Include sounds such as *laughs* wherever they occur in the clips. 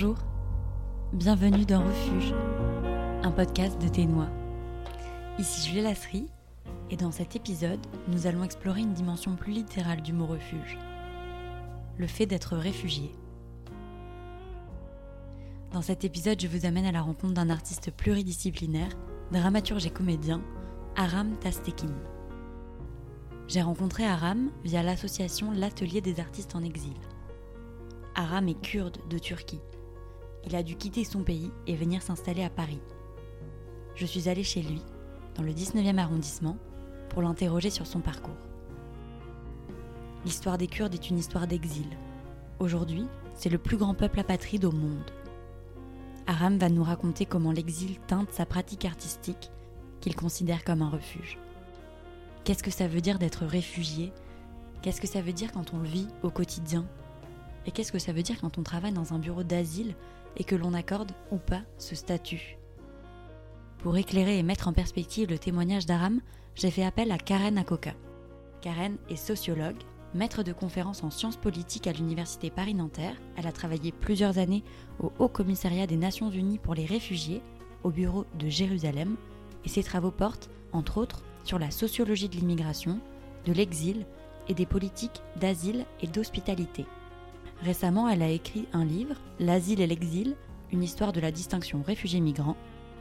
Bonjour, bienvenue dans Refuge, un podcast de Ténois. Ici Julie Lasserie, et dans cet épisode, nous allons explorer une dimension plus littérale du mot refuge, le fait d'être réfugié. Dans cet épisode, je vous amène à la rencontre d'un artiste pluridisciplinaire, dramaturge et comédien, Aram Tastekin. J'ai rencontré Aram via l'association L'Atelier des artistes en exil. Aram est kurde de Turquie. Il a dû quitter son pays et venir s'installer à Paris. Je suis allée chez lui, dans le 19e arrondissement, pour l'interroger sur son parcours. L'histoire des Kurdes est une histoire d'exil. Aujourd'hui, c'est le plus grand peuple apatride au monde. Aram va nous raconter comment l'exil teinte sa pratique artistique qu'il considère comme un refuge. Qu'est-ce que ça veut dire d'être réfugié? Qu'est-ce que ça veut dire quand on le vit au quotidien? Et qu'est-ce que ça veut dire quand on travaille dans un bureau d'asile et que l'on accorde ou pas ce statut Pour éclairer et mettre en perspective le témoignage d'Aram, j'ai fait appel à Karen Akoka. Karen est sociologue, maître de conférences en sciences politiques à l'Université Paris-Nanterre. Elle a travaillé plusieurs années au Haut Commissariat des Nations Unies pour les réfugiés, au bureau de Jérusalem, et ses travaux portent, entre autres, sur la sociologie de l'immigration, de l'exil et des politiques d'asile et d'hospitalité. Récemment, elle a écrit un livre, L'asile et l'exil, une histoire de la distinction réfugiés-migrants,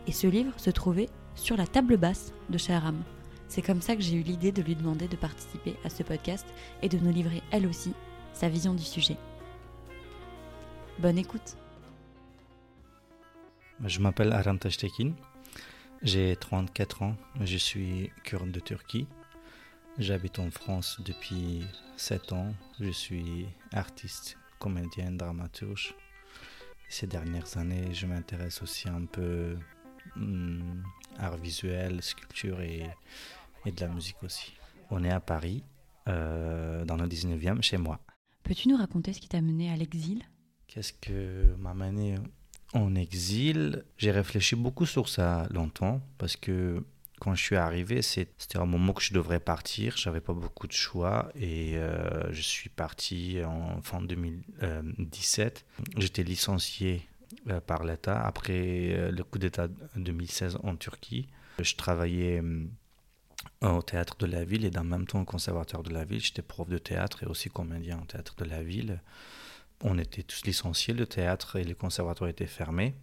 et ce livre se trouvait sur la table basse de Aram. C'est comme ça que j'ai eu l'idée de lui demander de participer à ce podcast et de nous livrer elle aussi sa vision du sujet. Bonne écoute. Je m'appelle Aram Tashtekin, j'ai 34 ans, je suis kurde de Turquie. J'habite en France depuis 7 ans, je suis artiste comédienne, dramaturge. Ces dernières années, je m'intéresse aussi un peu hmm, art visuel, sculpture et, et, de la musique aussi. On est à Paris, euh, dans le 19e, chez moi. Peux-tu nous raconter ce qui t'a mené à l'exil? Qu'est-ce que m'a mené en exil? J'ai réfléchi beaucoup sur ça longtemps parce que quand je suis arrivé, c'était un moment que je devrais partir. J'avais pas beaucoup de choix et euh, je suis parti en fin 2017. J'étais licencié euh, par l'État après euh, le coup d'État 2016 en Turquie. Je travaillais au théâtre de la ville et dans même temps au conservatoire de la ville. J'étais prof de théâtre et aussi comédien au théâtre de la ville. On était tous licenciés, le théâtre et le conservatoire étaient fermés.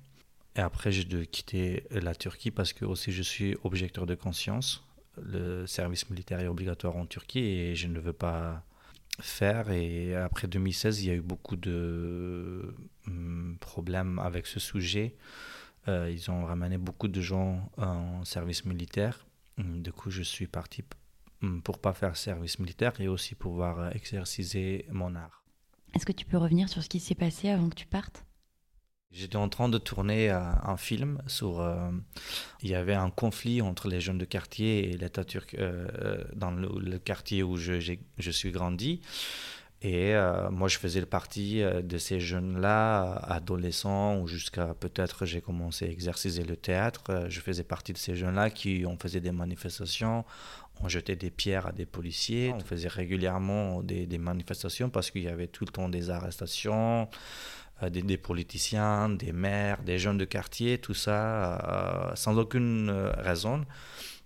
Et après, j'ai dû quitter la Turquie parce que aussi je suis objecteur de conscience. Le service militaire est obligatoire en Turquie et je ne veux pas faire. Et après 2016, il y a eu beaucoup de hum, problèmes avec ce sujet. Euh, ils ont ramené beaucoup de gens en service militaire. Du coup, je suis parti hum, pour pas faire service militaire et aussi pouvoir exercer mon art. Est-ce que tu peux revenir sur ce qui s'est passé avant que tu partes? J'étais en train de tourner euh, un film sur. Euh, il y avait un conflit entre les jeunes de quartier et l'État turc euh, dans le, quartier où je, je, suis grandi. Et moi, je faisais partie de ces jeunes-là, adolescents, ou jusqu'à peut-être j'ai commencé à exercer le théâtre. Je faisais partie de ces jeunes-là qui ont fait des manifestations, on jetait des pierres à des policiers, on faisait régulièrement des, des manifestations parce qu'il y avait tout le temps des arrestations. Euh, des, politiciens, des maires, des jeunes de quartier, tout ça, euh, sans aucune euh, raison.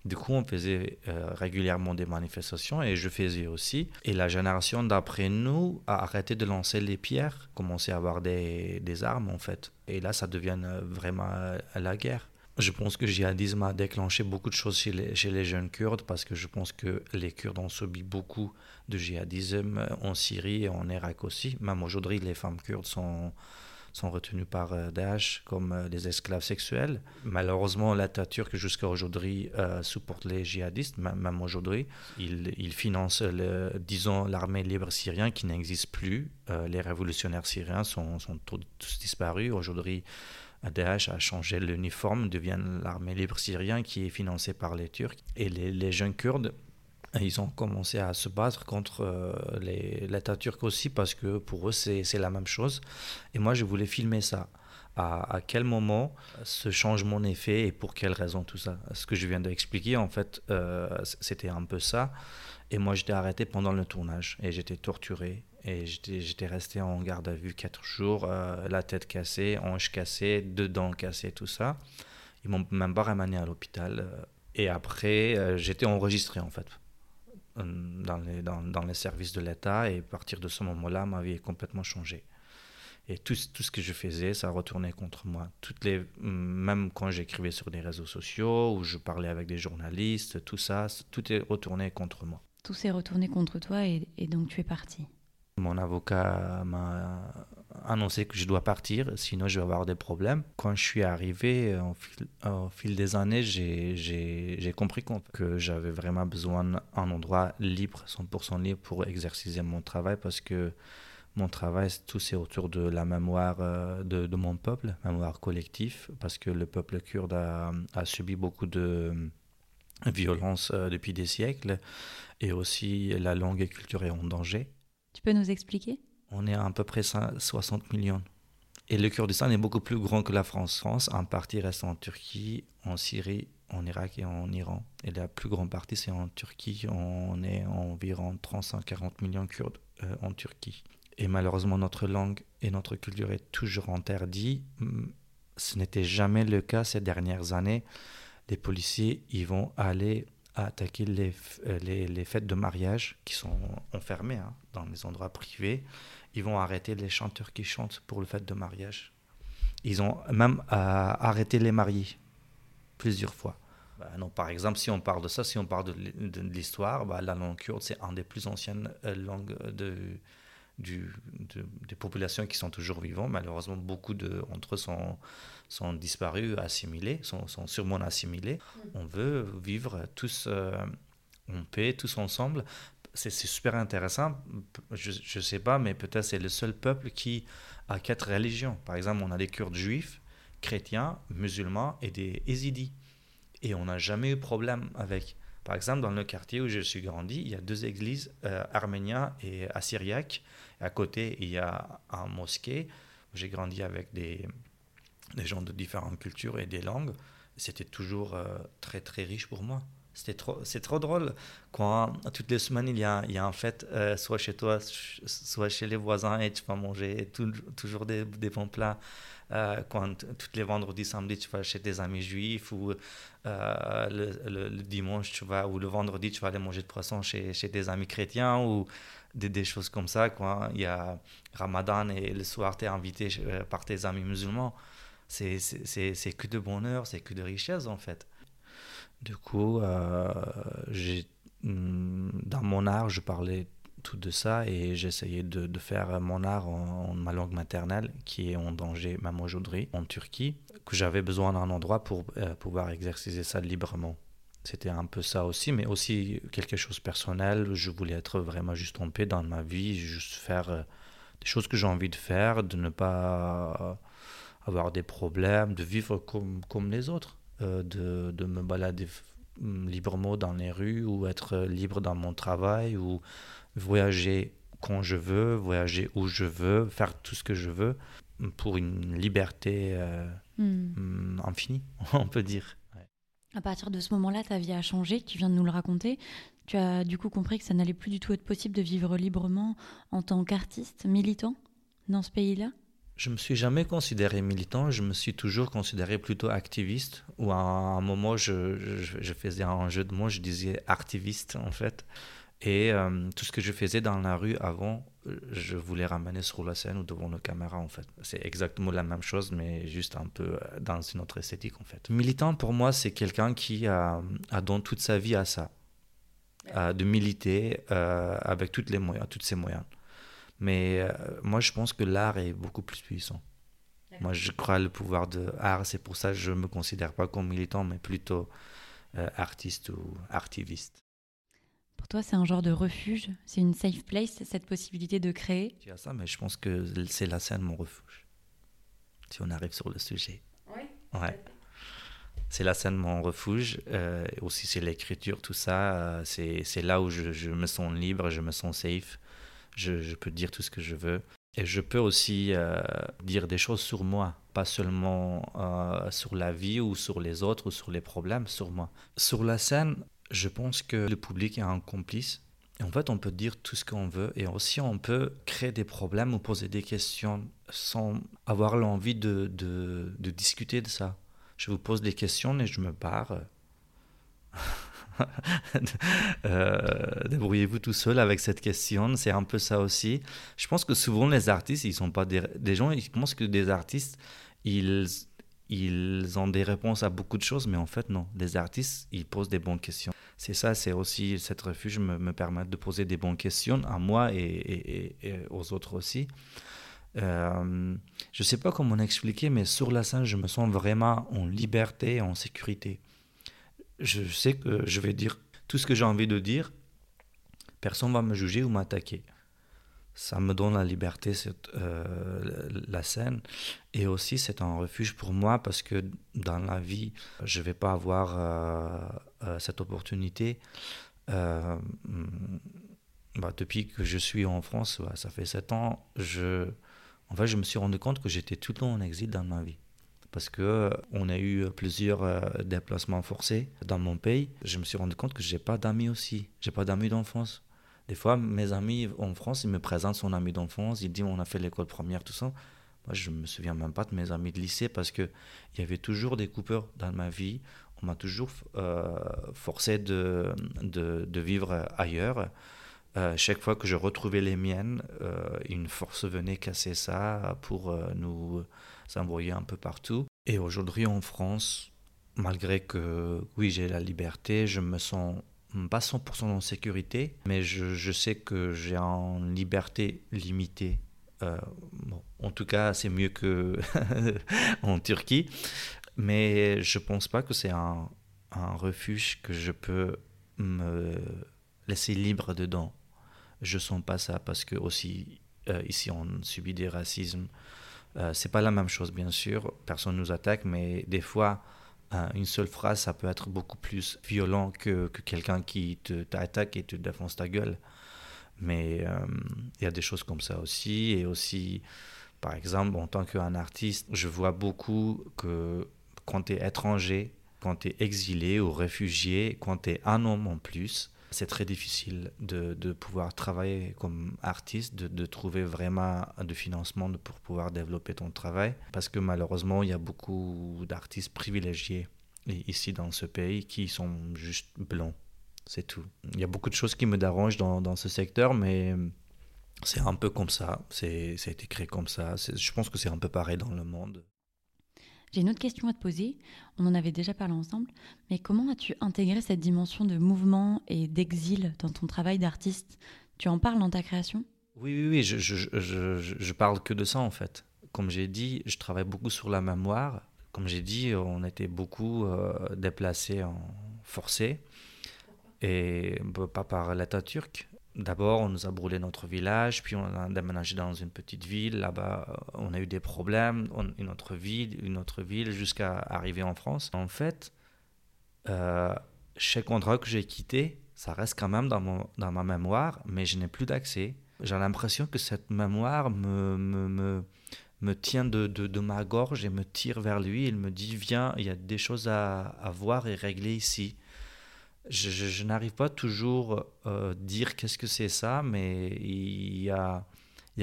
Du coup, on faisait régulièrement des manifestations et je faisais aussi. Et la génération d'après nous a arrêté de lancer les pierres, commencé à avoir des, des armes en fait. Et là, ça devient vraiment la guerre. Je pense que le djihadisme a déclenché beaucoup de choses chez les, chez les, jeunes Kurdes parce que je pense que les Kurdes ont subi beaucoup de djihadisme en Syrie et en Irak aussi. Même aujourd'hui, les femmes kurdes sont, sont retenues par euh, Daesh comme euh, des esclaves sexuels. Malheureusement, l'État turc jusqu'à aujourd'hui euh, supporte les djihadistes, même aujourd'hui. Il, il, finance, le, disons, l'armée libre syrienne qui n'existe plus. les révolutionnaires syriens sont, sont tous disparus. Aujourd'hui, Daesh a changé l'uniforme, devient l'armée libre syrienne qui est financée par les Turcs. Et les, jeunes Kurdes, ils ont commencé à se battre contre euh, l'État turc aussi parce que pour eux, c'est la même chose. Et moi, je voulais filmer ça. À, quel moment ce changement est fait et pour quelle raison tout ça? Ce que je viens d'expliquer, en fait, euh, c'était un peu ça. Et moi, j'étais arrêté pendant le tournage et j'étais torturé Et j'étais resté en garde à vue quatre jours, euh, la tête cassée, hanche cassée, deux dents cassées, tout ça. Ils m'ont même pas ramené à l'hôpital. Euh. Et après, j'étais enregistré en fait dans les, dans, dans les services de l'État. Et à partir de ce moment-là, ma vie est complètement changée. Et tout, tout, ce que je faisais, ça retournait contre moi. Toutes les, même quand j'écrivais sur des réseaux sociaux ou je parlais avec des journalistes, tout ça, tout est retourné contre moi. Tout s'est retourné contre toi et, et, donc tu es parti. Mon avocat m'a annoncé que je dois partir, sinon je vais avoir des problèmes. Quand je suis arrivé, au fil, au fil des années, j'ai compris que j'avais vraiment besoin d'un endroit libre, 100% libre pour exercer mon travail parce que mon travail, tout c'est autour de la mémoire euh, de, mon peuple, mémoire collective, parce que le peuple kurde a, a subi beaucoup de euh, violences euh, depuis des siècles, et aussi la langue et culture est en danger. Tu peux nous expliquer? On est à, peu près 60 millions. Et le Kurdistan est beaucoup plus grand que la France. France, un partie reste en Turquie, en Syrie, en Irak et en Iran. Et la plus grande partie, c'est en Turquie. On est environ 340 millions de Kurdes en Turquie. Et malheureusement, notre langue et notre culture est toujours interdit. Mm, ce n'était jamais le cas ces dernières années. Les policiers, ils vont aller attaquer les, euh, les, les fêtes de mariage qui sont enfermées hein, dans les endroits privés. Ils vont arrêter les chanteurs qui chantent pour le fête de mariage. Ils ont même euh, arrêté les mariés plusieurs fois. Bah, non, par exemple, si on parle de ça, si on parle de, de, l'histoire, bah, la langue kurde, c'est une des plus anciennes euh, langues de, du, des populations qui sont toujours vivantes. Malheureusement, beaucoup d'entre eux sont, sont disparus, assimilés, sont, sont sûrement assimilés. Mm. On veut vivre tous euh, en paix, tous ensemble. C'est super intéressant. Je ne sais pas, mais peut-être c'est le seul peuple qui a quatre religions. Par exemple, on a des Kurdes juifs, chrétiens, musulmans et des Ézidis. Et on n'a jamais eu problème avec. Par exemple, dans le quartier où je suis grandi, il y a deux églises euh, arméniennes et assyriaques à côté, il y a un mosquée. J'ai grandi avec des, des gens de différentes cultures et des langues. C'était toujours euh, très, très riche pour moi. C'est trop, trop drôle quand toutes les semaines il y a, il y a en fait euh, soit chez toi, soit chez les voisins et tu vas manger toujours des, des, bons plats. Euh, quand tous les vendredis, samedis, tu vas chez tes amis juifs ou le, le, dimanche, tu vas, ou le vendredi, tu vas aller manger de poisson chez, chez tes amis chrétiens ou des, des, choses comme ça. Quoi. Il y a Ramadan et le soir, tu es invité euh, par tes amis musulmans. C'est que de bonheur, c'est que de richesse en fait. Du coup, euh, dans mon art, je parlais tout de ça et j'essayais de, faire mon art en, ma langue maternelle qui est en danger aujourd'hui en Turquie, que j'avais besoin d'un endroit pour euh, pouvoir exercer ça librement. C'était un peu ça aussi, mais aussi quelque chose de personnel. Je voulais être vraiment juste en paix dans ma vie, juste faire euh, des choses que j'ai envie de faire, de ne pas avoir des problèmes, de vivre comme les autres, euh, de, de, me balader mm, librement dans les rues ou être libre dans mon travail ou voyager quand je veux, voyager où je veux, faire tout ce que je veux pour une liberté hmm. mm, infinie, *laughs* on peut dire. À partir de ce moment-là, ta vie a changé, tu viens de nous le raconter. Tu as du coup compris que ça n'allait plus du tout être possible de vivre librement en tant qu'artiste, militant dans ce pays-là? Je me suis jamais considéré militant, je me suis toujours considéré plutôt activiste. Ou à un moment, je, je, je faisais un jeu de mots, je disais activiste en fait. Et euh, tout ce que je faisais dans la rue avant, je voulais ramener sur la scène ou devant nos caméras en fait. C'est exactement la même chose, mais juste un peu euh, dans une autre esthétique en fait. Militant pour moi, c'est quelqu'un qui a, a donné toute sa vie à ça, à de militer euh, avec toutes les moyens, tous ses moyens. Mais moi, je pense que l'art est beaucoup plus puissant. Moi, je crois le pouvoir de l'art. C'est pour ça que je ne me considère pas comme militant, mais plutôt artiste ou activiste. Pour toi, c'est un genre de refuge, c'est une safe place, cette possibilité de créer? Tu as ça, mais je pense que c'est la scène mon refuge. Si on arrive sur le sujet. Oui. Ouais. C'est la scène mon refuge. Euh, aussi, c'est l'écriture, tout ça. Euh, c'est là où je, je, me sens libre, je me sens safe. Je, peux dire tout ce que je veux. Et je peux aussi euh, dire des choses sur moi, pas seulement euh, sur la vie ou sur les autres ou sur les problèmes, sur moi. Sur la scène, je pense que le public est un complice Et en fait, on peut dire tout ce qu'on veut et aussi on peut créer des problèmes ou poser des questions sans avoir l'envie de discuter de ça. Je vous pose des questions et je me barre. *laughs* *laughs* Euh, débrouillez-vous tout seul avec cette question, c'est un peu ça aussi. Je pense que souvent les artistes, ils sont pas des, gens, ils pensent que des artistes, ils, ils ont des réponses à beaucoup de choses, mais en fait non. Les artistes, ils posent des bonnes questions. C'est ça, c'est aussi cette refuge me, me permet de poser des bonnes questions à moi et aux autres aussi. Euh, je ne sais pas comment expliquer, mais sur la scène, je me sens vraiment en liberté, en sécurité je sais que je vais dire tout ce que j'ai envie de dire. Personne va me juger ou m'attaquer. Ça me donne la liberté, cette, euh, la scène. Et aussi, c'est un refuge pour moi parce que dans la vie, je ne vais pas avoir euh, euh, cette opportunité. Bah, depuis que je suis en France, bah, ça fait sept ans, je, je me suis rendu compte que j'étais tout le temps en exil dans ma vie parce que euh, on a eu plusieurs euh, déplacements forcés dans mon pays. Je me suis rendu compte que j'ai pas d'amis aussi, j'ai pas d'amis d'enfance. Des fois, mes amis en France, ils me présentent son ami d'enfance, ils disent on a fait l'école première, tout ça. Moi, je me souviens même pas de mes amis de lycée parce que il y avait toujours des coupeurs dans ma vie. On m'a toujours euh, forcé de, de, de, vivre ailleurs. chaque fois que je retrouvais les miennes, une force venait casser ça pour nous s'envoyer un peu partout. Et aujourd'hui en France, malgré que oui j'ai la liberté, je me sens pas 100% en sécurité, mais je, sais que j'ai une liberté limitée. Euh, bon, en tout cas, c'est mieux que *laughs* en Turquie, mais je pense pas que c'est un, un, refuge que je peux me laisser libre dedans. Je sens pas ça parce que aussi euh, ici on subit des racismes euh, c'est pas la même chose, bien sûr. Personne nous attaque, mais des fois, euh, une seule phrase, ça peut être beaucoup plus violent que, que quelqu'un qui t'attaque et te défonce ta gueule. Mais euh, il y a des choses comme ça aussi. Et aussi, par exemple, en tant qu'un artiste, je vois beaucoup que quand tu es étranger, quand tu es exilé ou réfugié, quand tu es un homme en plus, c'est très difficile de, de, pouvoir travailler comme artiste, de, de, trouver vraiment de financement pour pouvoir développer ton travail, parce que malheureusement, il y a beaucoup d'artistes privilégiés ici dans ce pays qui sont juste blancs. C'est tout. Il y a beaucoup de choses qui me dérangent dans, dans ce secteur, mais c'est un peu comme ça. C'est, ça a été créé comme ça. Je pense que c'est un peu pareil dans le monde. J'ai une autre question à te poser. On en avait déjà parlé ensemble, mais comment as-tu intégré cette dimension de mouvement et d'exil dans ton travail d'artiste? Tu en parles dans ta création? Oui, oui, oui. Je, je, parle que de ça en fait. Comme j'ai dit, je travaille beaucoup sur la mémoire. Comme j'ai dit, on était beaucoup euh, déplacés en forcé et pas par l'État turc, D'abord, on nous a brûlé notre village, puis on a déménagé dans une petite ville. Là-bas, euh, on a eu des problèmes, une autre ville, une autre ville, jusqu'à arriver en France. En fait, euh, chaque endroit que j'ai quitté, ça reste quand même dans, mon, dans ma mémoire, mais je n'ai plus d'accès. J'ai l'impression que cette mémoire me, me, me, me tient de, de, de, ma gorge et me tire vers lui. Il me dit, viens, il y a des choses à, à voir et régler ici je, n'arrive pas toujours à euh, dire qu'est-ce que c'est ça, mais il y a,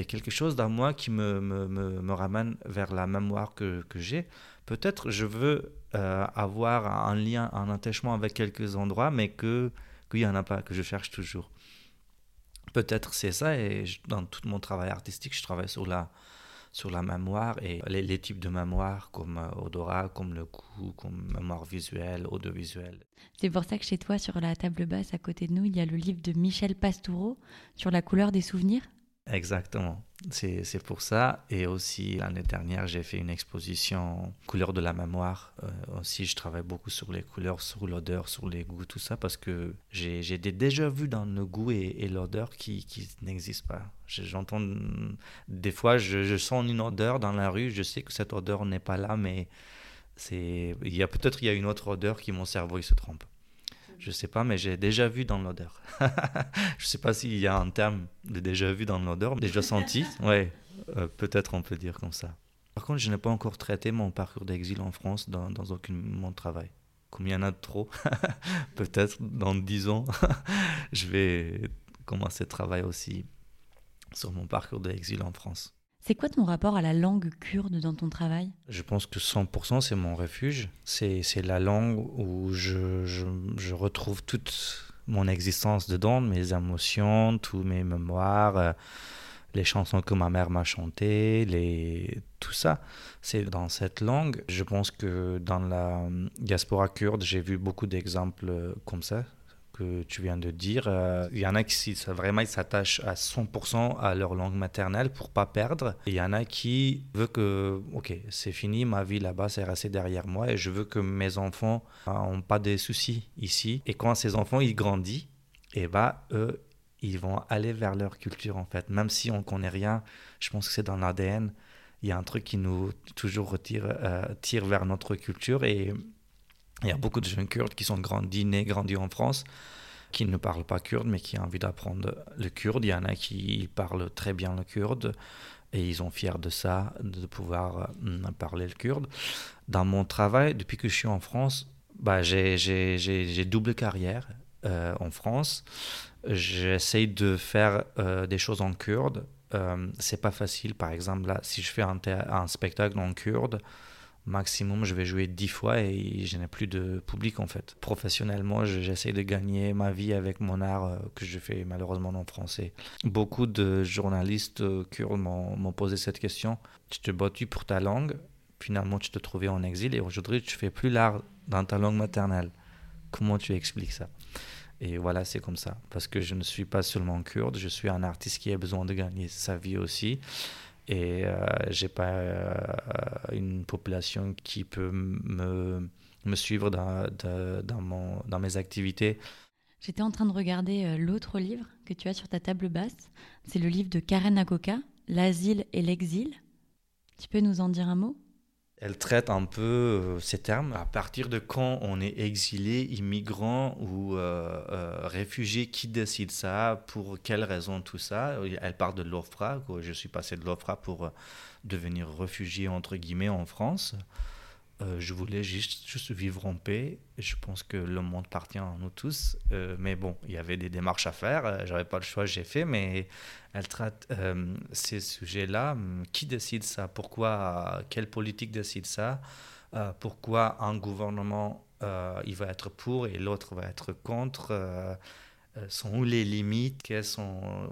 quelque chose dans moi qui me, ramène vers la mémoire que, j'ai. Peut-être je veux euh, avoir un lien, un attachement avec quelques endroits, mais qu'il n'y en a pas, que je cherche toujours. Peut-être c'est ça, et dans tout mon travail artistique, je travaille sur la, sur la mémoire et les, types de mémoire comme euh, odorat, comme le goût, comme mémoire visuelle, audiovisuelle. C'est pour ça que chez toi, sur la table basse à côté de nous, il y a le livre de Michel Pastoureau sur la couleur des souvenirs? Exactement. C'est pour ça. Et aussi, l'année dernière, j'ai fait une exposition couleurs de la mémoire. Euh, aussi, je travaille beaucoup sur les couleurs, sur l'odeur, sur les goûts, tout ça, parce que j'ai déjà vu dans le goût et, l'odeur qui, qui n'existent pas. J'entends des fois, je, je, sens une odeur dans la rue, je sais que cette odeur n'est pas là, mais c'est il y a peut-être il y a une autre odeur qui mon cerveau il se trompe. Je sais pas, mais j'ai déjà vu dans l'odeur. *laughs* je sais pas s'il y a un terme de déjà vu dans l'odeur, déjà senti. *laughs* Ouais, euh, peut-être on peut dire comme ça. Par contre, je n'ai pas encore traité mon parcours d'exil en France dans, dans aucun mon travail. Comme il y en a trop, *laughs* peut-être dans dix ans, je vais commencé à travailler aussi sur mon parcours d'exil en France. C'est quoi ton rapport à la langue kurde dans ton travail? Je pense que 100% c'est mon refuge. C'est la langue où je, je, je, retrouve toute mon existence dedans, mes émotions, tous mes mémoires, euh, les chansons que ma mère m'a chantées, les... tout ça. C'est dans cette langue. Je pense que dans la diaspora kurde, j'ai vu beaucoup d'exemples comme ça que tu viens de dire. Euh, il y en a qui vraiment s'attachent à 100% à leur langue maternelle pour pas perdre. il y en a qui veulent que, ok, c'est fini, ma vie là-bas, c'est resté derrière moi et je veux que mes enfants n'ont pas de soucis ici. Et quand ces enfants, ils grandissent, et eh bah, eux, ils vont aller vers leur culture en fait. Même si on connaît rien, je pense que c'est dans l'ADN. Il y a un truc qui nous toujours euh, tire vers notre culture et il y a beaucoup de jeunes kurdes qui sont grandis, nés, grandis en France, qui ne parlent pas kurde, mais qui ont envie d'apprendre le kurde. Il y en a qui parlent très bien le kurde et ils sont fiers de ça, de pouvoir euh, parler le kurde. Dans mon travail, depuis que je suis en France, bah, j'ai double carrière euh, en France. J'essaye de faire euh, des choses en kurde. c'est pas facile, par exemple, là, si je fais un spectacle en kurde, maximum, je vais jouer dix fois et je n'ai plus de public en fait. Professionnellement, j'essaie de gagner ma vie avec mon art euh, que je fais malheureusement en français. Beaucoup de journalistes euh, kurdes m'ont posé cette question. Tu te battu pour ta langue, finalement tu te trouvais en exil et aujourd'hui tu fais plus l'art dans ta langue maternelle. Comment tu expliques ça? Et voilà, c'est comme ça. Parce que je ne suis pas seulement kurde, je suis un artiste qui a besoin de gagner sa vie aussi et euh, j'ai pas euh, une population qui peut me, me suivre dans, dans, mon, dans mes activités. J'étais en train de regarder euh, l'autre livre que tu as sur ta table basse. C'est le livre de Karen Akoka, L'asile et l'exil. Tu peux nous en dire un mot? Elle traite un peu euh, ces termes. À partir de quand on est exilé, immigrant ou euh, euh, réfugié, qui décide ça? Pour quelles raisons tout ça? Elle parle de l'OFRA. Je suis passé de l'OFRA pour devenir réfugié, entre guillemets, en France. Euh, je voulais juste, juste, vivre en paix. Je pense que le monde appartient à nous tous. Euh, mais bon, il y avait des démarches à faire. Euh, j'avais pas le choix, j'ai fait. Mais elle traite ces sujets-là. Qui décide ça? Pourquoi Quelle politique décide ça? Pourquoi un gouvernement il va être pour et l'autre va être contre? Sont où les limites? Quelles sont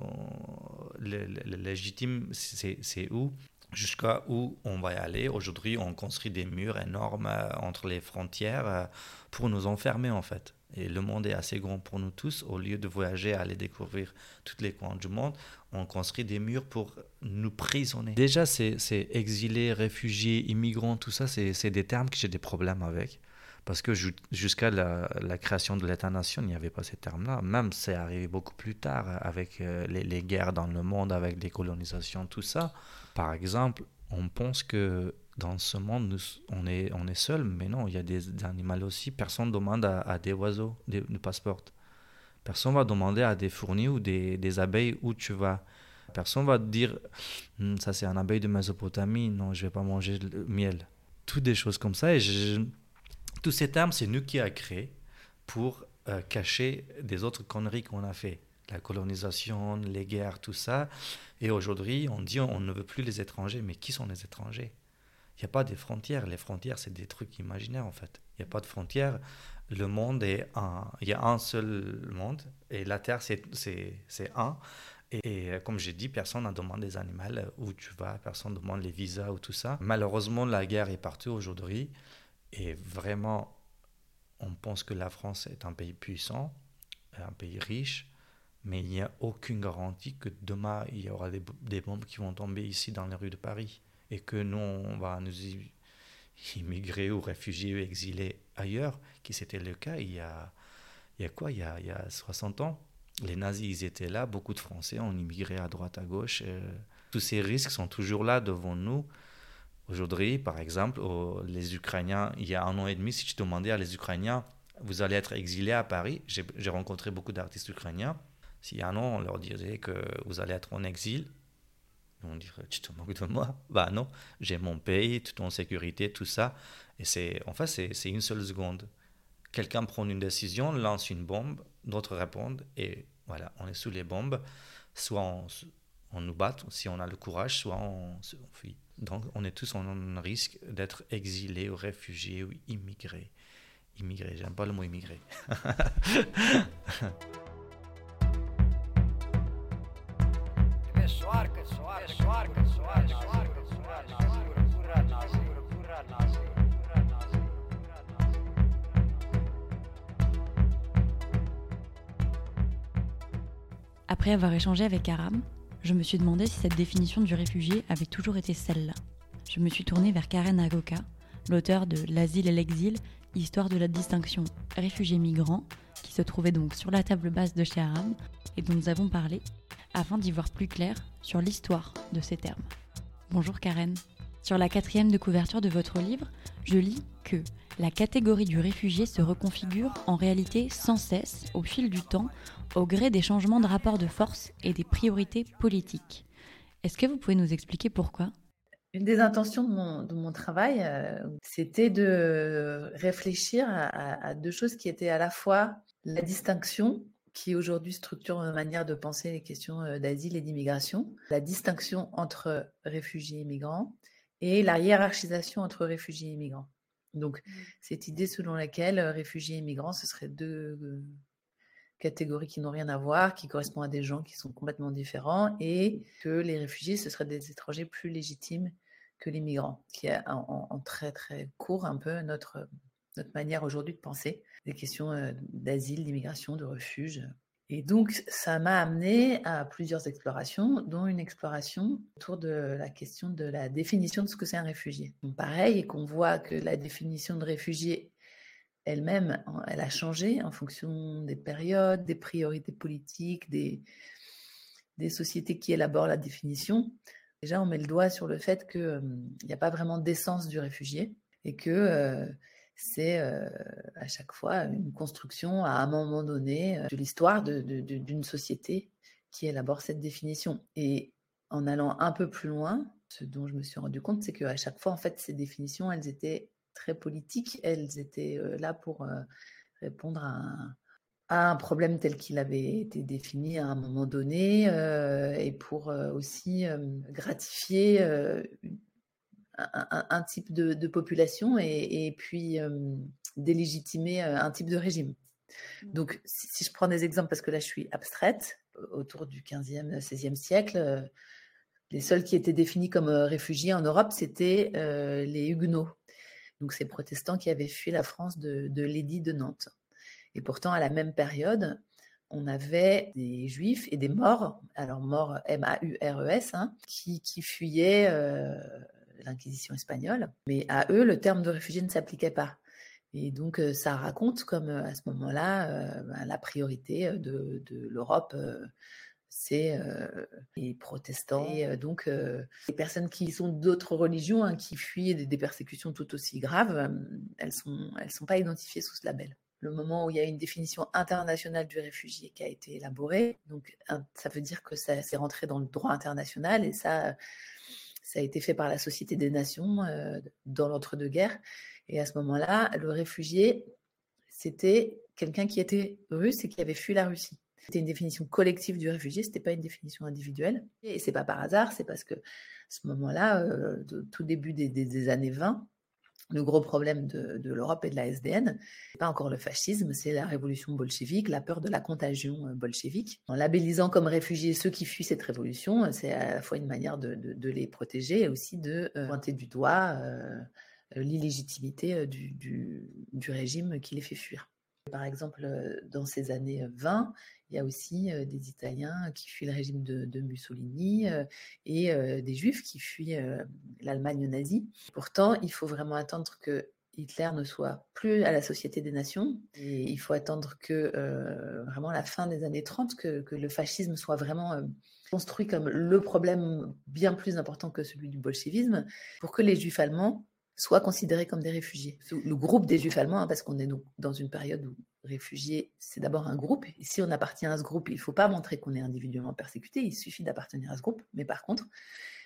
les légitimes? C'est où? Jusqu'à où on va y aller. Aujourd'hui, on construit des murs énormes euh, entre les frontières euh, pour nous enfermer en fait. Et le monde est assez grand pour nous tous. Au lieu de voyager, aller découvrir toutes les coins du monde, on construit des murs pour nous prisonner. Déjà, c'est exilés, réfugiés, immigrants, tout ça, c'est des termes que j'ai des problèmes avec. Parce que jusqu'à la, création de l'État-nation, il n'y avait pas ces termes-là. Même c'est arrivé beaucoup plus tard avec euh, les, guerres dans le monde, avec les colonisations, tout ça. Par exemple, on pense que dans ce monde, on, est, on est seul, mais non, il y a des, animaux aussi. Personne ne demande à, des oiseaux de, de passeport. Personne va demander à des fournis ou des, des abeilles où tu vas. Personne va dire, hm, ça c'est un abeille de Mésopotamie, non, je vais pas manger le miel. Toutes des choses comme ça. Et tous ces termes, c'est nous qui a créé pour euh, cacher des autres conneries qu'on a fait. La colonisation, les guerres, tout ça. Et aujourd'hui, on dit on ne veut plus les étrangers. Mais qui sont les étrangers? Il n'y a pas de frontières. Les frontières, c'est des trucs imaginaires en fait. Il n'y a pas de frontières. Le monde est un. Il y a un seul monde. Et la Terre, c'est un. Et, comme j'ai dit, personne n'a demandé des animaux où tu vas, personne ne demande les visas ou tout ça. Malheureusement, la guerre est partout aujourd'hui. Et vraiment, on pense que la France est un pays puissant, un pays riche, mais il n'y a aucune garantie que demain, il y aura des, des, bombes qui vont tomber ici dans les rues de Paris et que nous, on va nous immigrer ou réfugier ou exiler ailleurs, qui c'était le cas il y a, il y a quoi? Il y a, il y a 60 ans. Les nazis, ils étaient là, beaucoup de Français ont immigré à droite, à gauche. Euh, tous ces risques sont toujours là devant nous. Aujourd'hui, par exemple, les Ukrainiens, il y a un an et demi, si tu demandais à les Ukrainiens, vous allez être exilés à Paris, j'ai rencontré beaucoup d'artistes ukrainiens, si un an, on leur disait que vous allez être en exil, on dirait, tu te moques de moi? *laughs* Bah non, j'ai mon pays, tout en sécurité, tout ça. Et c'est, en fait, c'est une seule seconde. Quelqu'un prend une décision, lance une bombe, d'autres répondent, et voilà, on est sous les bombes, soit on, on nous bat si on a le courage, soit on, on fuit. Donc on est tous en risque d'être exilés ou réfugiés ou immigrés. Immigrés, j'aime pas le mot immigré. *laughs* Après avoir échangé avec Aram, je me suis demandé si cette définition du réfugié avait toujours été celle-là. Je me suis tournée vers Karen Agoka, l'auteur de L'asile et l'exil, histoire de la distinction réfugié-migrant, qui se trouvait donc sur la table basse de chez et dont nous avons parlé, afin d'y voir plus clair sur l'histoire de ces termes. Bonjour Karen. Sur la quatrième de couverture de votre livre, je lis que la catégorie du réfugié se reconfigure en réalité sans cesse au fil du temps au gré des changements de rapport de force et des priorités politiques. Est-ce que vous pouvez nous expliquer pourquoi? Une des intentions de mon, travail, euh, c'était de réfléchir à, deux choses qui étaient à la fois la distinction, qui aujourd'hui structure une manière de penser les questions euh, d'asile et d'immigration, la distinction entre réfugiés et migrants, et la hiérarchisation entre réfugiés et migrants. Donc, mmh. cette idée selon laquelle euh, réfugiés et migrants, ce seraient deux catégories qui n'ont rien à voir, qui correspondent à des gens qui sont complètement différents, et que les réfugiés, ce seraient des étrangers plus légitimes que les migrants, qui est en, très très court un peu notre, notre manière aujourd'hui de penser des questions euh, d'asile, d'immigration, de refuge. Et donc, ça m'a amené à plusieurs explorations, dont une exploration autour de la question de la définition de ce que c'est un réfugié. pareil, et qu'on voit que la définition de réfugié elle-même, elle a changé en fonction des périodes, des priorités politiques, des, des sociétés qui élaborent la définition. Déjà, on met le doigt sur le fait qu'il n'y a pas vraiment d'essence du réfugié et que c'est à chaque fois une construction à un moment donné de l'histoire d'une société qui élabore cette définition. Et en allant un peu plus loin, ce dont je me suis rendu compte, c'est qu'à chaque fois, en fait, ces définitions, elles étaient très politiques. Elles étaient là pour répondre à un, problème tel qu'il avait été défini à un moment donné et pour aussi gratifier un, type de, population et, puis délégitimer un type de régime. Mmh. Donc, si, je prends des exemples, parce que là, je suis abstraite, autour du 15e, 16e siècle, les seuls qui étaient définis comme réfugiés en Europe, c'était les Huguenots, donc ces protestants qui avaient fui la France de, l'édit de Nantes. Et pourtant, à la même période, on avait des juifs et des morts, alors morts M-A-U-R-E-S, hein, qui, fuyaient euh, l'Inquisition espagnole. Mais à eux, le terme de réfugié ne s'appliquait pas. Et donc, euh, ça raconte comme euh, à ce moment-là, ben, la priorité de, l'Europe c'est les protestants. Et donc, les personnes qui sont d'autres religions, hein, qui fuient des, persécutions tout aussi graves, elles ne sont pas identifiées sous ce label. Le moment où il y a une définition internationale du réfugié qui a été élaborée, donc ça veut dire que ça s'est rentré dans le droit international et ça, ça a été fait par la Société des Nations dans l'entre-deux-guerres. Et à ce moment-là, le réfugié, c'était quelqu'un qui était russe et qui avait fui la Russie. C'était une définition collective du réfugié, ce n'était pas une définition individuelle. Et c'est pas par hasard, c'est parce que à ce moment-là, euh, tout début des, années 20, le gros problème de, l'Europe et de la SDN, n'est pas encore le fascisme, c'est la révolution bolchevique, la peur de la contagion euh, bolchevique. En labellisant comme réfugiés ceux qui fuient cette révolution, c'est à la fois une manière de, les protéger et aussi de euh, pointer du doigt l'illégitimité du, régime qui les fait fuir. Par exemple, dans ces années 20, il y a aussi des Italiens qui fuient le régime de, Mussolini et des Juifs qui fuient l'Allemagne nazie. Pourtant, il faut vraiment attendre que Hitler ne soit plus à la Société des Nations. Et il faut attendre que vraiment la fin des années 30, que, le fascisme soit vraiment construit comme le problème bien plus important que celui du bolchevisme, pour que les Juifs allemands soient considérés comme des réfugiés. Le groupe des Juifs allemands, hein, parce qu'on est dans une période où réfugiés, c'est d'abord un groupe. Si on appartient à ce groupe, il ne faut pas montrer qu'on est individuellement persécuté, il suffit d'appartenir à ce groupe. Mais par contre,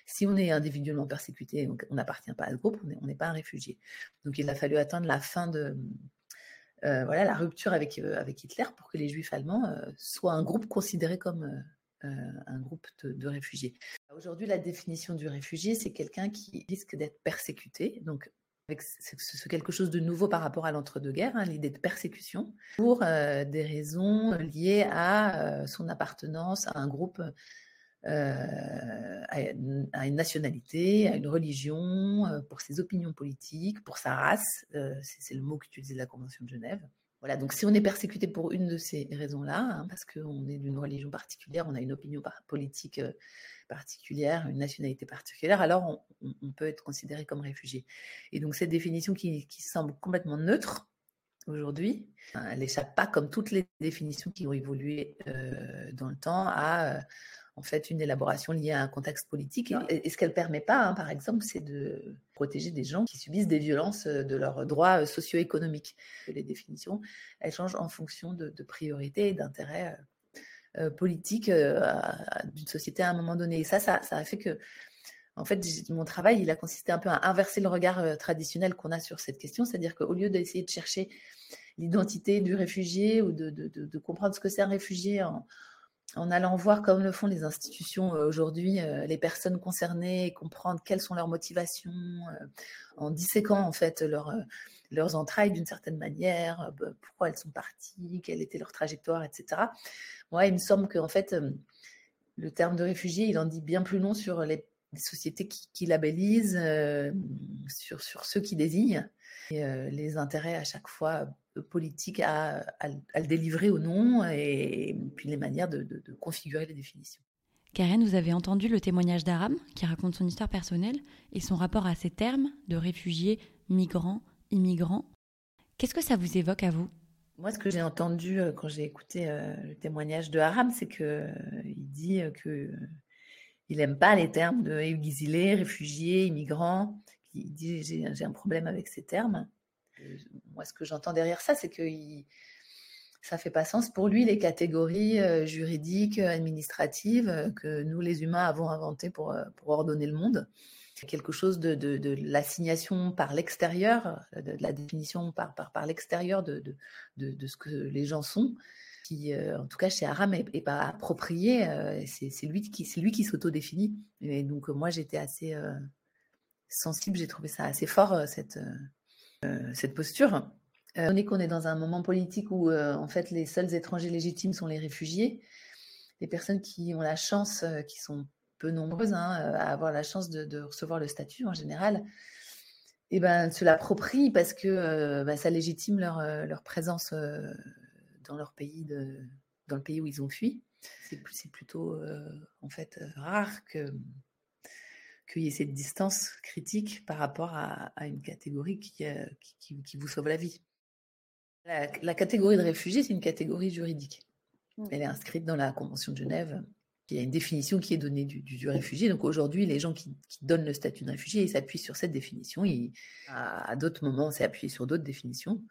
si on est individuellement persécuté, on n'appartient pas à ce groupe, on n'est pas un réfugié. Donc il a fallu attendre la fin de voilà, la rupture avec, avec Hitler pour que les juifs allemands soient un groupe considéré comme un groupe de, réfugiés. Aujourd'hui, la définition du réfugié, c'est quelqu'un qui risque d'être persécuté, donc c'est quelque chose de nouveau par rapport à l'entre-deux-guerres, hein, l'idée de persécution, pour des raisons liées à son appartenance à un groupe, à, une, nationalité, à une religion, pour ses opinions politiques, pour sa race, c'est le mot qu'utilisait la Convention de Genève. Voilà, donc si on est persécuté pour une de ces raisons-là, hein, parce qu'on est d'une religion particulière, on a une opinion politique particulière, une nationalité particulière, alors on, peut être considéré comme réfugié. Et donc cette définition qui, semble complètement neutre aujourd'hui, elle n'échappe pas, comme toutes les définitions qui ont évolué dans le temps, à en fait une élaboration liée à un contexte politique. Et, ce qu'elle permet pas, hein, par exemple, c'est de protéger des gens qui subissent des violences euh, de leurs droits euh, socio-économiques. Les définitions, elles changent en fonction de, priorités et d'intérêts euh, politiques d'une société à un moment donné. Et ça, ça, a fait que en fait, mon travail, il a consisté un peu à inverser le regard traditionnel qu'on a sur cette question, c'est-à-dire qu'au lieu d'essayer de chercher l'identité du réfugié ou de, de comprendre ce que c'est un réfugié en, en allant voir, comme le font les institutions euh, aujourd'hui, euh, les personnes concernées comprendre quelles sont leurs motivations, euh, en disséquant en fait leurs entrailles d'une certaine manière, bah, pourquoi elles sont parties, quelle était leur trajectoire, etc. Moi, il me semble qu'en fait, le terme de réfugié, il en dit bien plus long sur les, sociétés qui, labellisent, sur, sur ceux qui désignent, et les intérêts à chaque fois politique à, le délivrer ou non, et, puis les manières de, configurer les définitions. Karen, vous avez entendu le témoignage d'Aram qui raconte son histoire personnelle et son rapport à ces termes de réfugiés, migrants, immigrants. Qu'est-ce que ça vous évoque à vous? Moi, ce que j'ai entendu euh, quand j'ai écouté euh, le témoignage de Aram, c'est qu'il euh, dit que il n'aime pas les termes de exilés, réfugiés, immigrants. Il dit j'ai un problème avec ces termes moi, ce que j'entends derrière ça, c'est que ça fait pas sens pour lui les catégories euh, juridiques, administratives euh, que nous, les humains, avons inventées pour, euh, pour ordonner le monde. Quelque chose de, l'assignation par l'extérieur, de, la définition par, l'extérieur de, ce que les gens sont, qui, en tout cas chez Aram, n'est pas approprié. c'est lui qui, c'est lui qui s'auto-définit. Et donc, moi, j'étais assez sensible, j'ai trouvé ça assez fort, cette, euh, cette posture. Euh, on est qu'on est dans un moment politique où euh, en fait les seuls étrangers légitimes sont les réfugiés, les personnes qui ont la chance, qui sont peu nombreuses hein, à avoir la chance de, recevoir le statut en général, et eh ben se l'approprient parce que bah, ça légitime leur, leur présence dans leur pays, de, dans le pays où ils ont fui. C'est plutôt en fait rare que qu'il y ait cette distance critique par rapport à, une catégorie euh, qui, qui, vous sauve la vie. La, catégorie de réfugié, c'est une catégorie juridique. Mmh. Elle est inscrite dans la Convention de Genève. Il y a une définition qui est donnée du, réfugié. Donc aujourd'hui, les gens qui, donnent le statut de réfugié, ils s'appuient sur cette définition. à, d'autres moments, on s'est appuyé sur d'autres définitions.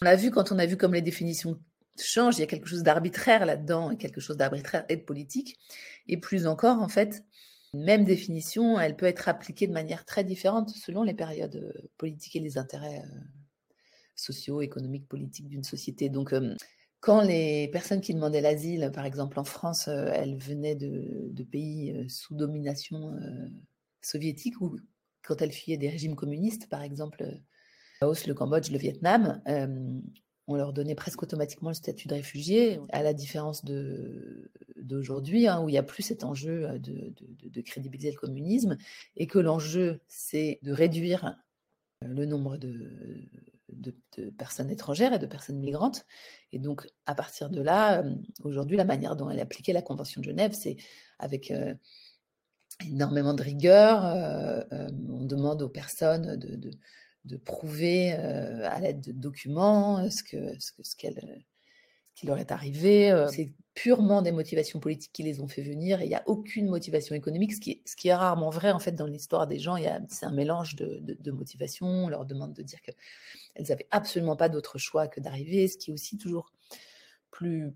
On l'a vu quand on a vu comme les définitions changent, il y a quelque chose d'arbitraire là-dedans, et quelque chose d'arbitraire et de politique. Et plus encore, en fait, même définition, elle peut être appliquée de manière très différente selon les périodes euh, politiques et les intérêts euh, sociaux, économiques, politiques d'une société. Donc, euh, quand les personnes qui demandaient l'asile, par exemple en France, elles venaient de, pays sous domination soviétique ou quand elles fuyaient des régimes communistes, par exemple Laos, le Cambodge, le Vietnam, on leur donnait presque automatiquement le statut de réfugié, à la différence d'aujourd'hui, hein, où il n'y a plus cet enjeu euh, de, crédibiliser le communisme, et que l'enjeu, c'est de réduire euh, le nombre de, personnes étrangères et de personnes migrantes. Et donc, à partir de là, euh, aujourd'hui, la manière dont elle appliquait la Convention de Genève, c'est avec énormément de rigueur. on demande aux personnes de de prouver euh, à l'aide de documents euh, ce que ce, ce qu'elle euh, qui leur est arrivé. C'est purement des motivations politiques qui les ont fait venir et il n'y a aucune motivation économique, ce qui, est, ce qui est rarement vrai en fait dans l'histoire des gens. C'est un mélange de, de, motivations. On leur demande de dire qu'elles n'avaient absolument pas d'autre choix que d'arriver, ce qui est aussi toujours plus,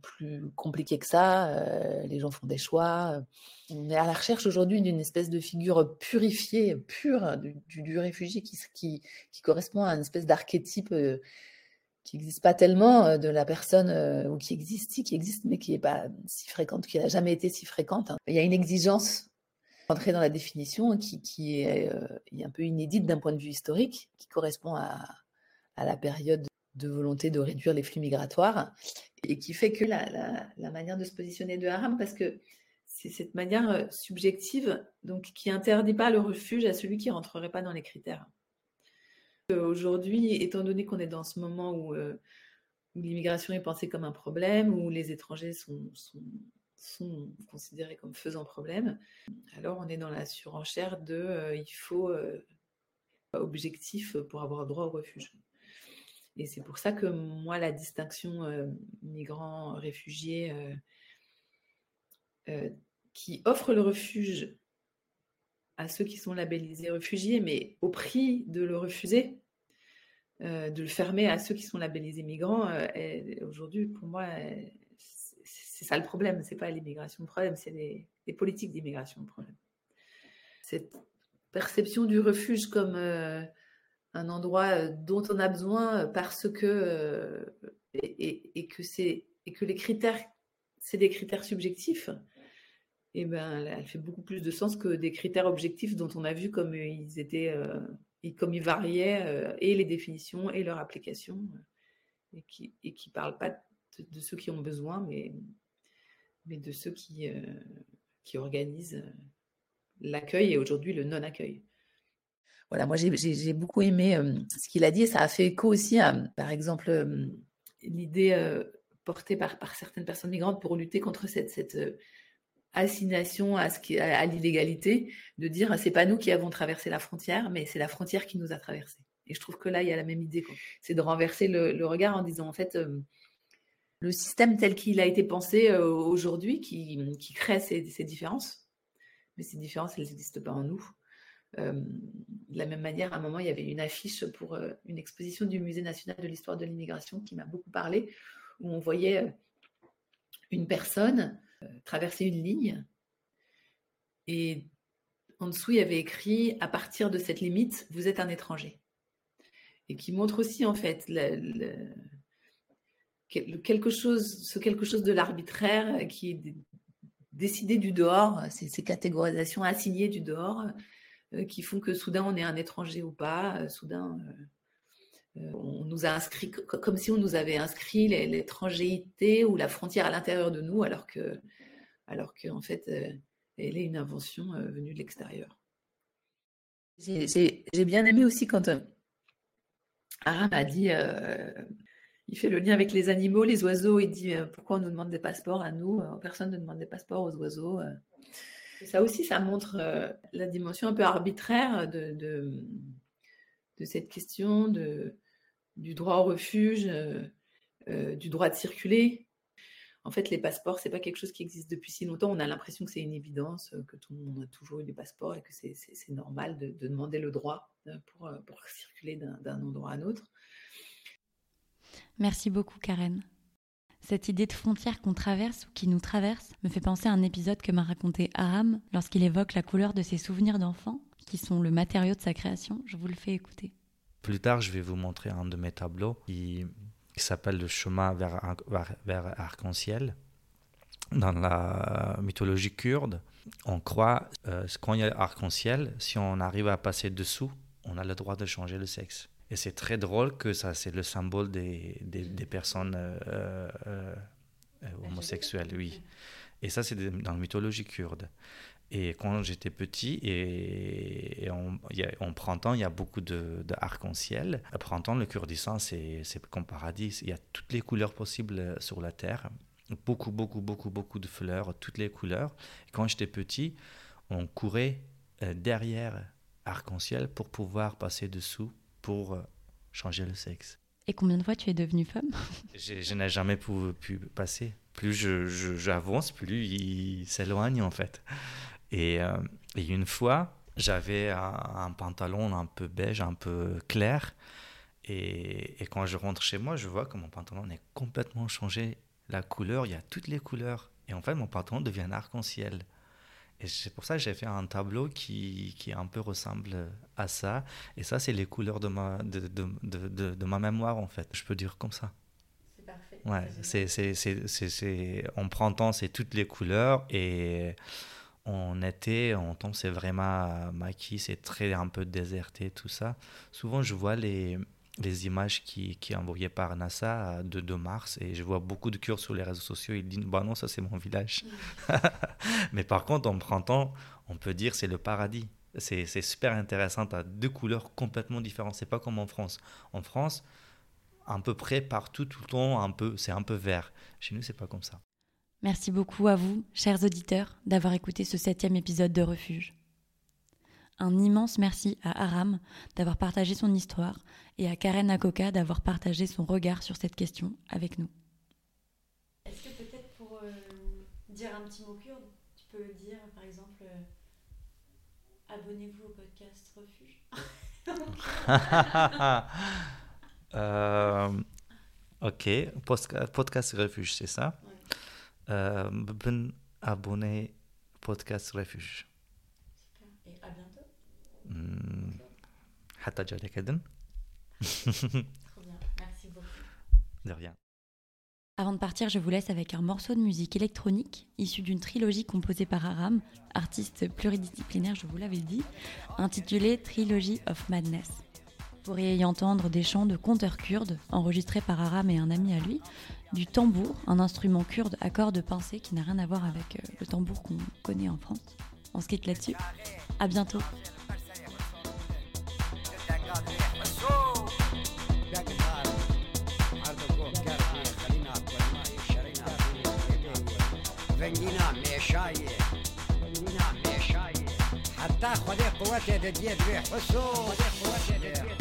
compliqué que ça. Euh, les gens font des choix. On est à la recherche aujourd'hui d'une espèce de figure purifiée, pure du, réfugié qui, correspond à une espèce d'archétype euh, qui n'existe pas tellement de la personne, ou qui existe, qui existe, mais qui n'est pas si fréquente, qui n'a jamais été si fréquente. Hein. Il y a une exigence entrer dans la définition qui, est, un peu inédite d'un point de vue historique, qui correspond à, la période de volonté de réduire les flux migratoires, et qui fait que la, manière de se positionner de Haram, parce que c'est cette manière subjective donc, qui interdit pas le refuge à celui qui rentrerait pas dans les critères. Aujourd'hui, étant donné qu'on est dans ce moment où, l'immigration est pensée comme un problème, où les étrangers sont, sont, considérés comme faisant problème, alors on est dans la surenchère de il faut objectif pour avoir droit au refuge. Et c'est pour ça que moi, la distinction migrants-réfugiés qui offre le refuge à ceux qui sont labellisés réfugiés, mais au prix de le refuser, euh, de le fermer à ceux qui sont labellisés migrants, euh, aujourd'hui, pour moi, c'est ça le problème. C'est pas l'immigration le problème, c'est les, politiques d'immigration le problème. Cette perception du refuge comme euh, un endroit dont on a besoin parce que et, et, que c'est et que les critères, c'est des critères subjectifs eh ben, elle fait beaucoup plus de sens que des critères objectifs dont on a vu comme ils étaient, euh, comme ils variaient, euh, et les définitions et leur application, euh, et qui ne qui parlent pas de, ceux qui ont besoin, mais, mais de ceux qui, qui organisent l'accueil et aujourd'hui le non-accueil. Voilà, moi j'ai beaucoup aimé ce qu'il a dit, ça a fait écho aussi à, par exemple, l'idée portée par, certaines personnes migrantes pour lutter contre cette, assignation à, l'illégalité, de dire c'est pas nous qui avons traversé la frontière, mais c'est la frontière qui nous a traversé. Et je trouve que là, il y a la même idée. C'est de renverser le, regard en disant en fait, le système tel qu'il a été pensé aujourd'hui, qui, crée ces, différences, mais ces différences, elles n'existent pas en nous. Euh, de la même manière, à un moment, il y avait une affiche pour une exposition du Musée national de l'histoire de l'immigration qui m'a beaucoup parlé, où on voyait une personne traverser une ligne. Et en dessous, il y avait écrit à partir de cette limite, vous êtes un étranger. Et qui montre aussi, en fait, quelque chose, ce quelque chose de l'arbitraire qui est décidé du dehors, ces, catégorisations assignées du dehors, euh, qui font que soudain on est un étranger ou pas, euh, soudain euh, on nous a inscrit comme si on nous avait inscrit l'étrangérité ou la frontière à l'intérieur de nous, alors que, alors qu'en fait, euh, elle est une invention euh, venue de l'extérieur. J'ai bien aimé aussi quand Aram a dit, il fait le lien avec les animaux, les oiseaux, il dit pourquoi on nous demande des passeports à nous, personne ne demande des passeports aux oiseaux. Ça aussi, ça montre la dimension un peu arbitraire de, cette question du droit au refuge, euh, euh, du droit de circuler. En fait, les passeports, c'est pas quelque chose qui existe depuis si longtemps. On a l'impression que c'est une évidence, euh, que tout le monde a toujours eu des passeports et que c'est normal de, demander le droit pour, pour circuler d'un endroit à un autre. Merci beaucoup, Karen. Cette idée de frontière qu'on traverse ou qui nous traverse me fait penser à un épisode que m'a raconté Aram lorsqu'il évoque la couleur de ses souvenirs d'enfant qui sont le matériau de sa création. Je vous le fais écouter. Plus tard, je vais vous montrer un de mes tableaux qui, s'appelle Le chemin vers, Arc-en-Ciel. Dans la mythologie kurde, on croit euh, quand il y a arc-en-ciel, si on arrive à passer dessous, on a le droit de changer le sexe. Et c'est très drôle que ça, c'est le symbole des, des, personnes euh, euh, euh, homosexuelles, oui. Et ça, c'est dans la mythologie kurde. Et quand j'étais petit, et, en, printemps, il y a beaucoup de, arc-en-ciel. À printemps, le Kurdistan, c'est comme paradis. Il y a toutes les couleurs possibles sur la terre. Beaucoup, beaucoup, beaucoup, beaucoup de fleurs, toutes les couleurs. Et quand j'étais petit, on courait derrière arc-en-ciel pour pouvoir passer dessous pour euh, changer le sexe. Et combien de fois tu es devenue femme? Je, n'ai jamais pu, pu, passer. Plus j'avance, je, plus il s'éloigne en fait. Euh, et, une fois, j'avais un, pantalon un peu beige, un peu clair. Et, quand je rentre chez moi, je vois que mon pantalon est complètement changé. La couleur, il y a toutes les couleurs. Et en fait, mon pantalon devient un arc-en-ciel. Et c'est pour ça que j'ai fait un tableau qui, qui un peu ressemble à ça. Et ça, c'est les couleurs de ma, de, de, de, de, ma mémoire, en fait. Je peux dire comme ça. C'est parfait. Ouais, c'est, c'est, c'est, en printemps, c'est toutes les couleurs. Et en été, en temps, c'est vraiment maquis, c'est très un peu déserté, tout ça. Souvent, je vois les, les images qui, qui envoyées par NASA de, de Mars et je vois beaucoup de Kurdes sur les réseaux sociaux. Ils disent Bah non, ça c'est mon village. *laughs* Mais par contre, en printemps, on peut dire c'est le paradis. C'est super intéressant. Tu as deux couleurs complètement différentes. C'est pas comme en France. En France, à peu près partout, tout le temps, un peu, c'est un peu vert. Chez nous, c'est pas comme ça. Merci beaucoup à vous, chers auditeurs, d'avoir écouté ce septième épisode de Refuge. Un immense merci à Aram d'avoir partagé son histoire et à Karen Akoka d'avoir partagé son regard sur cette question avec nous. Est-ce que peut-être pour euh, dire un petit mot kurde, tu peux dire par exemple euh, abonnez-vous au podcast Refuge *laughs* euh, Ok, podcast Refuge, c'est ça? Ben abonné podcast Refuge. Et à bientôt. حتى جالي كدن Trop bien, merci beaucoup. De rien. Avant de partir, je vous laisse avec un morceau de musique électronique issu d'une trilogie composée par Aram, artiste pluridisciplinaire, je vous l'avais dit, intitulée Trilogy of Madness. Vous pourriez y entendre des chants de conteurs kurdes enregistrés par Aram et un ami à lui, du tambour, un instrument kurde à cordes pincées qui n'a rien à voir avec euh, le tambour qu'on connaît en France. On se quitte là-dessus. À bientôt. رنگینا میشایی. رنگینا میشایی. حتی خود قوت دیدی روی حسو خود قوت دیدی